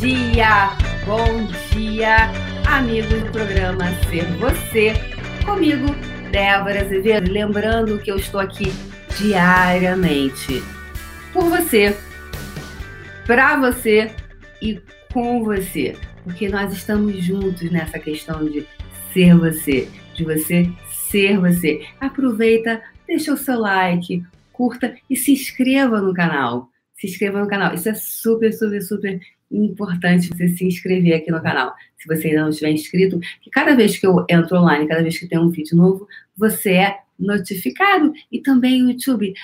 dia, bom dia, amigos do programa Ser Você, comigo, Débora Azevedo. Lembrando que eu estou aqui diariamente por você, para você e com você, porque nós estamos juntos nessa questão de ser você, de você ser você. Aproveita, deixa o seu like, curta e se inscreva no canal. Se inscreva no canal. Isso é super, super, super importante você se inscrever aqui no canal. Se você ainda não estiver inscrito, que cada vez que eu entro online, cada vez que tem um vídeo novo, você é notificado. E também o YouTube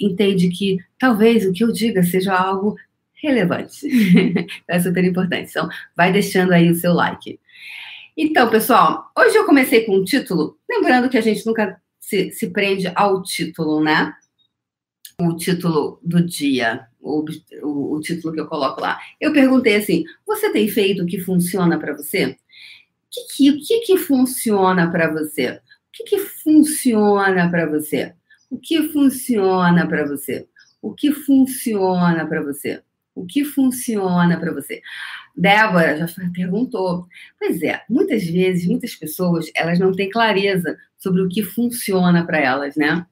entende que talvez o que eu diga seja algo relevante. é super importante. Então, vai deixando aí o seu like. Então, pessoal, hoje eu comecei com um título, lembrando que a gente nunca se, se prende ao título, né? O título do dia, o, o, o, título que eu coloco lá. Eu perguntei assim: você tem feito o que funciona para você? O que, que, que, que funciona para você? O que, que funciona para você? O que funciona para você? O que funciona para você? O que funciona para você? Débora já perguntou. Pois é, muitas vezes, muitas pessoas, elas não têm clareza sobre o que funciona para elas, né?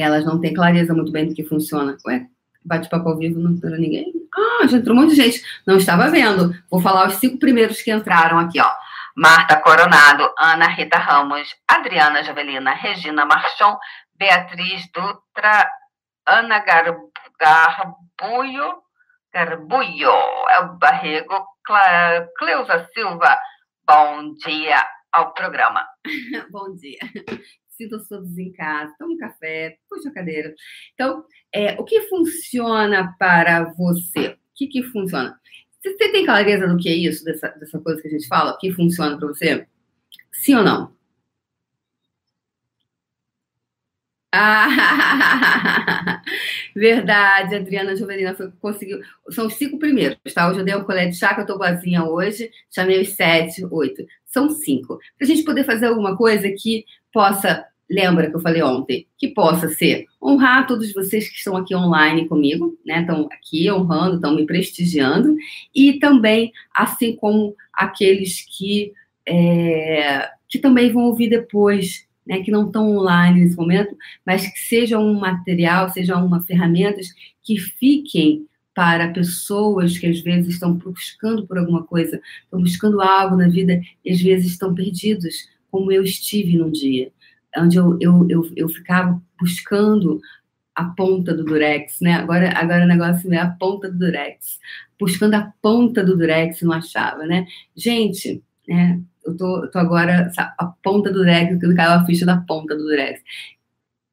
Elas não têm clareza muito bem do que funciona. Ué, bate-papo ao vivo não entrou ninguém? Ah, já entrou um monte de gente. Não estava vendo. Vou falar os cinco primeiros que entraram aqui, ó. Marta Coronado, Ana Rita Ramos, Adriana Javelina, Regina Marchon, Beatriz Dutra, Ana Gar Garbuio, Garbuio, é o Barrego, Cleusa Silva. Bom dia ao programa. Bom dia. Sintam todos em casa, tome um café, puxa a cadeira. Então, é, o que funciona para você? O que, que funciona? Você tem clareza do que é isso, dessa, dessa coisa que a gente fala? O que funciona para você? Sim ou não? Ah, verdade, Adriana Juvelina foi, conseguiu. São os cinco primeiros, tá? Hoje eu dei um colete de chá, que eu tô boazinha hoje, chamei os sete, oito. São cinco. Para a gente poder fazer alguma coisa que possa, lembra que eu falei ontem, que possa ser honrar todos vocês que estão aqui online comigo, né? Estão aqui honrando, estão me prestigiando, e também, assim como aqueles que, é, que também vão ouvir depois né, que não estão online nesse momento, mas que seja um material, seja uma ferramentas que fiquem para pessoas que às vezes estão buscando por alguma coisa, estão buscando algo na vida e às vezes estão perdidos, como eu estive num dia, onde eu, eu, eu, eu ficava buscando a ponta do durex, né? Agora, agora o negócio é a ponta do durex, buscando a ponta do durex não achava, né? Gente, né? eu tô, tô agora a ponta do Durex, que caiu a ficha da ponta do Durex.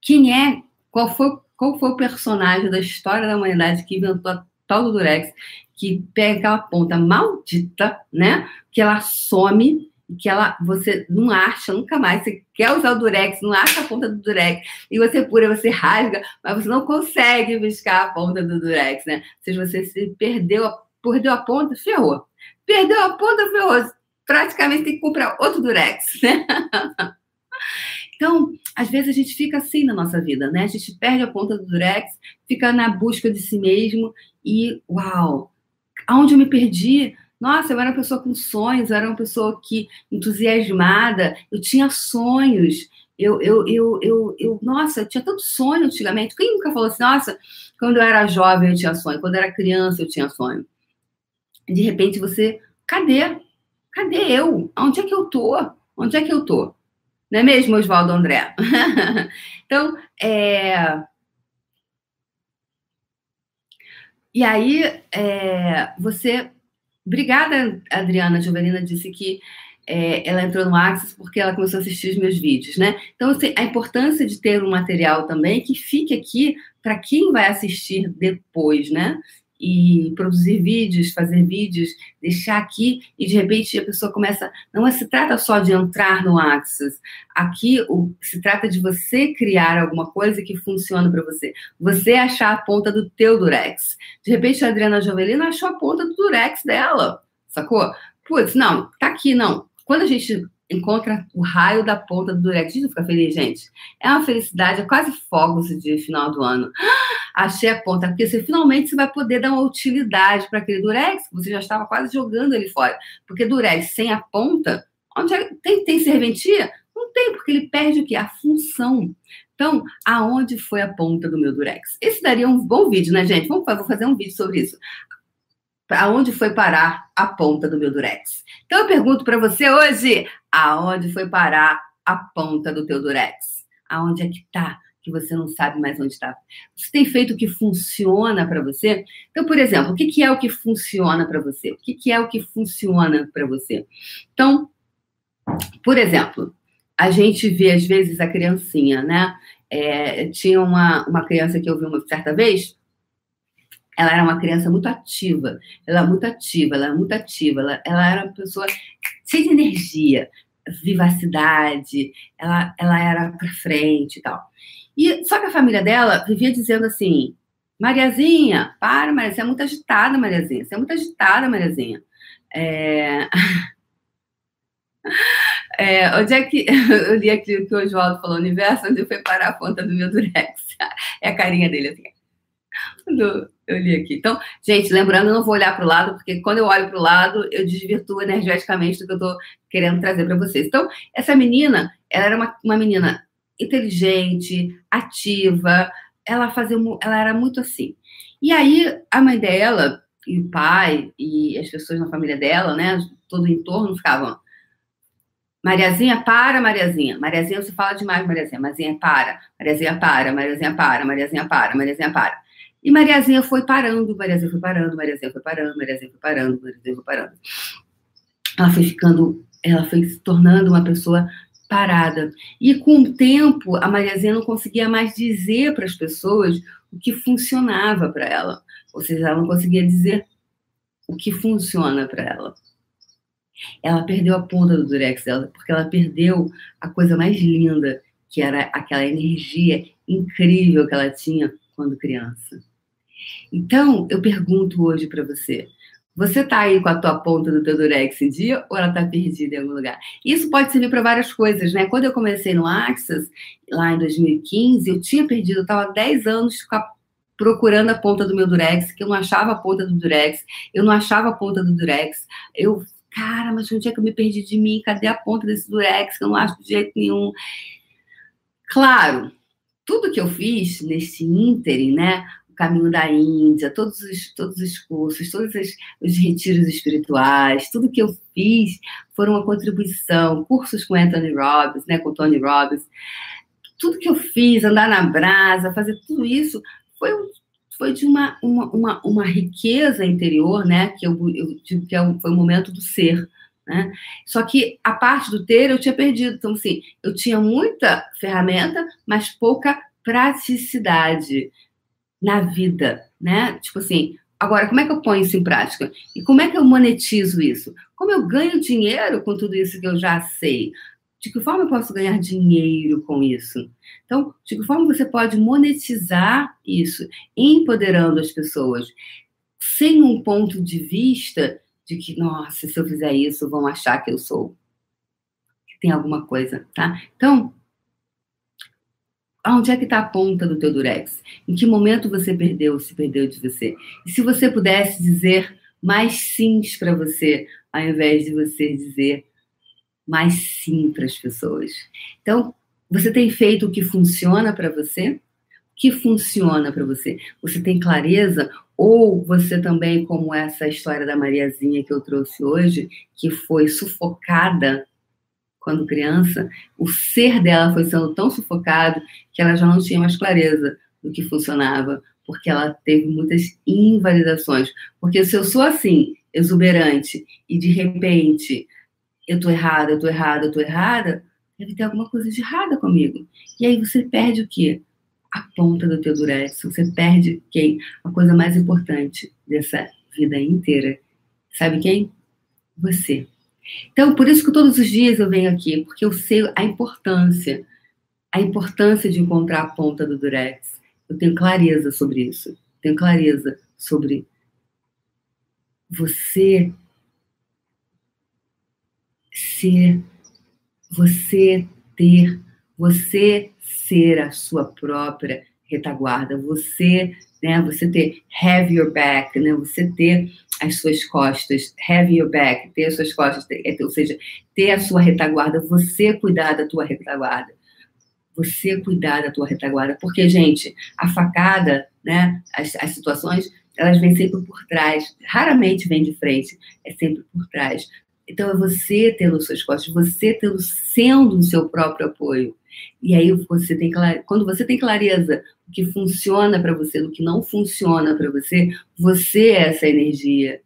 Quem é, qual foi, qual foi o personagem da história da humanidade que inventou a tal do Durex, que pega aquela ponta maldita, né? Que ela some que ela você não acha nunca mais. Você quer usar o durex, não acha a ponta do durex, e você pura, você rasga, mas você não consegue buscar a ponta do durex, né? Se você se perdeu, perdeu a ponta, ferrou. Perdeu a ponta, ferrou praticamente tem que comprar outro durex, né? Então, às vezes a gente fica assim na nossa vida, né? A gente perde a ponta do durex, fica na busca de si mesmo e, uau, aonde eu me perdi? Nossa, eu era uma pessoa com sonhos, eu era uma pessoa que entusiasmada, eu tinha sonhos, eu, eu, eu, eu, eu, nossa, eu tinha tanto sonho antigamente. Quem nunca falou assim, nossa, quando eu era jovem eu tinha sonho, quando eu era criança eu tinha sonho. De repente você, cadê? Cadê eu? Onde é que eu tô? Onde é que eu tô? Não é mesmo, Oswaldo André? então, é... E aí, é... você... Obrigada, Adriana Jovelina disse que é, ela entrou no Axis porque ela começou a assistir os meus vídeos, né? Então, assim, a importância de ter um material também que fique aqui para quem vai assistir depois, né? E produzir vídeos, fazer vídeos, deixar aqui e de repente a pessoa começa. Não é, se trata só de entrar no Axis. Aqui o, se trata de você criar alguma coisa que funcione para você. Você achar a ponta do teu durex. De repente a Adriana Jovelina achou a ponta do durex dela, sacou? Putz, não, tá aqui, não. Quando a gente encontra o raio da ponta do durex, a gente fica feliz, gente. É uma felicidade, é quase fogos de final do ano. Achei a ponta, porque você finalmente você vai poder dar uma utilidade para aquele durex, que você já estava quase jogando ele fora. Porque durex sem a ponta, onde é, tem, tem serventia? Não tem, porque ele perde o quê? A função. Então, aonde foi a ponta do meu durex? Esse daria um bom vídeo, né, gente? Vamos vou fazer um vídeo sobre isso. Aonde foi parar a ponta do meu durex? Então, eu pergunto para você hoje, aonde foi parar a ponta do teu durex? Aonde é que está? Que você não sabe mais onde está. Você tem feito o que funciona para você? Então, por exemplo, o que, é o que funciona para você? O que, é o que funciona para você? Então, por exemplo, a gente vê às vezes a criancinha, né? É, tinha uma, uma criança que eu vi uma certa vez, ela era uma criança muito ativa, ela é muito ativa, ela é muito ativa, ela, ela era uma pessoa cheia de energia, vivacidade, ela, ela era para frente e tal. E só que a família dela vivia dizendo assim: Mariazinha, para, Maria, você é muito agitada, Mariazinha, você é muito agitada, Mariazinha. É... É, onde é que eu li aquilo que o Oswaldo falou, universo, onde foi parar a ponta do meu durex? É a carinha dele assim. Quando eu li aqui. Então, gente, lembrando, eu não vou olhar para o lado, porque quando eu olho para o lado, eu desvirtuo energeticamente do que eu estou querendo trazer para vocês. Então, essa menina, ela era uma, uma menina inteligente, ativa, ela fazia, ela era muito assim. E aí, a mãe dela, e o pai, e as pessoas na família dela, né, todo o entorno ficavam. Mariazinha, para, Mariazinha. Mariazinha, você fala demais, Mariazinha. Mariazinha, para. Mariazinha, para. Mariazinha, para. Mariazinha, para. Mariazinha, para. E Mariazinha foi parando, Mariazinha foi parando, Mariazinha foi parando, Mariazinha foi parando, Mariazinha foi parando. Ela foi ficando, ela foi se tornando uma pessoa parada. E com o tempo, a Mariazinha não conseguia mais dizer para as pessoas o que funcionava para ela. Ou seja, ela não conseguia dizer o que funciona para ela. Ela perdeu a ponta do durex dela, porque ela perdeu a coisa mais linda, que era aquela energia incrível que ela tinha quando criança. Então, eu pergunto hoje para você: você está aí com a tua ponta do teu durex em dia ou ela está perdida em algum lugar? Isso pode servir para várias coisas, né? Quando eu comecei no Axis, lá em 2015, eu tinha perdido, eu estava 10 anos procurando a ponta do meu durex, que eu não achava a ponta do durex, eu não achava a ponta do durex. Eu, cara, mas onde é que eu me perdi de mim? Cadê a ponta desse durex que eu não acho de jeito nenhum? Claro, tudo que eu fiz nesse ínterim, né? Caminho da Índia, todos os, todos os cursos, todos os, os retiros espirituais, tudo que eu fiz foram uma contribuição, cursos com Anthony Robbins, né, com Tony Robbins, tudo que eu fiz, andar na brasa, fazer tudo isso, foi, foi de uma, uma, uma, uma riqueza interior, né, que eu, eu digo que é foi o momento do ser, né? Só que a parte do ter eu tinha perdido. Então, assim, eu tinha muita ferramenta, mas pouca praticidade na vida, né? Tipo assim, agora como é que eu ponho isso em prática? E como é que eu monetizo isso? Como eu ganho dinheiro com tudo isso que eu já sei? De que forma eu posso ganhar dinheiro com isso? Então, de que forma você pode monetizar isso, empoderando as pessoas, sem um ponto de vista de que, nossa, se eu fizer isso, vão achar que eu sou. Que tem alguma coisa, tá? Então, Onde é que está a ponta do teu durex? Em que momento você perdeu, se perdeu de você? E se você pudesse dizer mais sims para você, ao invés de você dizer mais sim para as pessoas. Então, você tem feito o que funciona para você? O que funciona para você? Você tem clareza? Ou você também, como essa história da Mariazinha que eu trouxe hoje, que foi sufocada quando criança, o ser dela foi sendo tão sufocado que ela já não tinha mais clareza do que funcionava, porque ela teve muitas invalidações. Porque se eu sou assim, exuberante, e de repente eu tô errada, eu tô errada, eu tô errada, deve ter alguma coisa de errada comigo. E aí você perde o quê? A ponta do teu durex. Você perde quem? A coisa mais importante dessa vida inteira. Sabe quem? Você. Então, por isso que todos os dias eu venho aqui, porque eu sei a importância, a importância de encontrar a ponta do durex. Eu tenho clareza sobre isso. Tenho clareza sobre você ser, você ter, você ser a sua própria retaguarda, você, né, você ter have your back, né, você ter as suas costas, have your back, ter as suas costas, ter, ou seja, ter a sua retaguarda, você cuidar da tua retaguarda. Você cuidar da tua retaguarda, porque, gente, a facada, né, as, as situações, elas vêm sempre por trás, raramente vem de frente, é sempre por trás. Então, é você tendo suas costas, você tendo, sendo o seu próprio apoio. E aí, você tem quando você tem clareza do que funciona para você, do que não funciona para você, você é essa energia.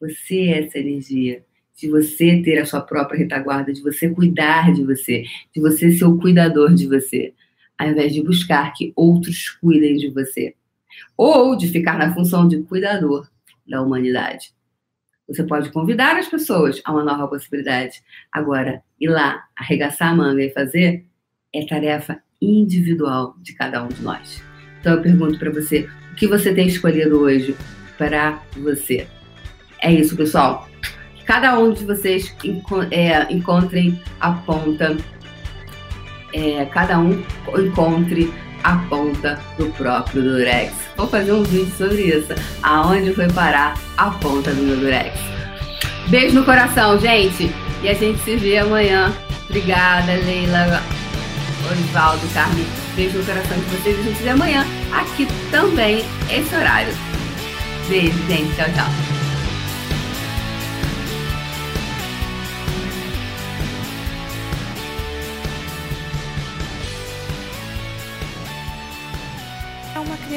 Você é essa energia. De você ter a sua própria retaguarda, de você cuidar de você, de você ser o cuidador de você, ao invés de buscar que outros cuidem de você. Ou de ficar na função de cuidador da humanidade. Você pode convidar as pessoas a uma nova possibilidade. Agora, ir lá, arregaçar a manga e fazer é tarefa individual de cada um de nós. Então eu pergunto para você, o que você tem escolhido hoje para você? É isso, pessoal. cada um de vocês é, encontrem a ponta, é, cada um encontre a ponta do próprio Durex. Vou fazer um vídeo sobre isso, aonde foi parar a ponta do meu Durex. Beijo no coração, gente, e a gente se vê amanhã. Obrigada, Leila, Orivaldo, Carmen. Beijo no coração de vocês a gente se vê amanhã aqui também, esse horário. Beijo, gente. Tchau, tchau.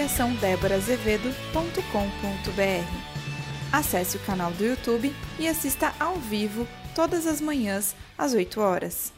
Criação déborazevedo.com.br. Acesse o canal do YouTube e assista ao vivo todas as manhãs às 8 horas.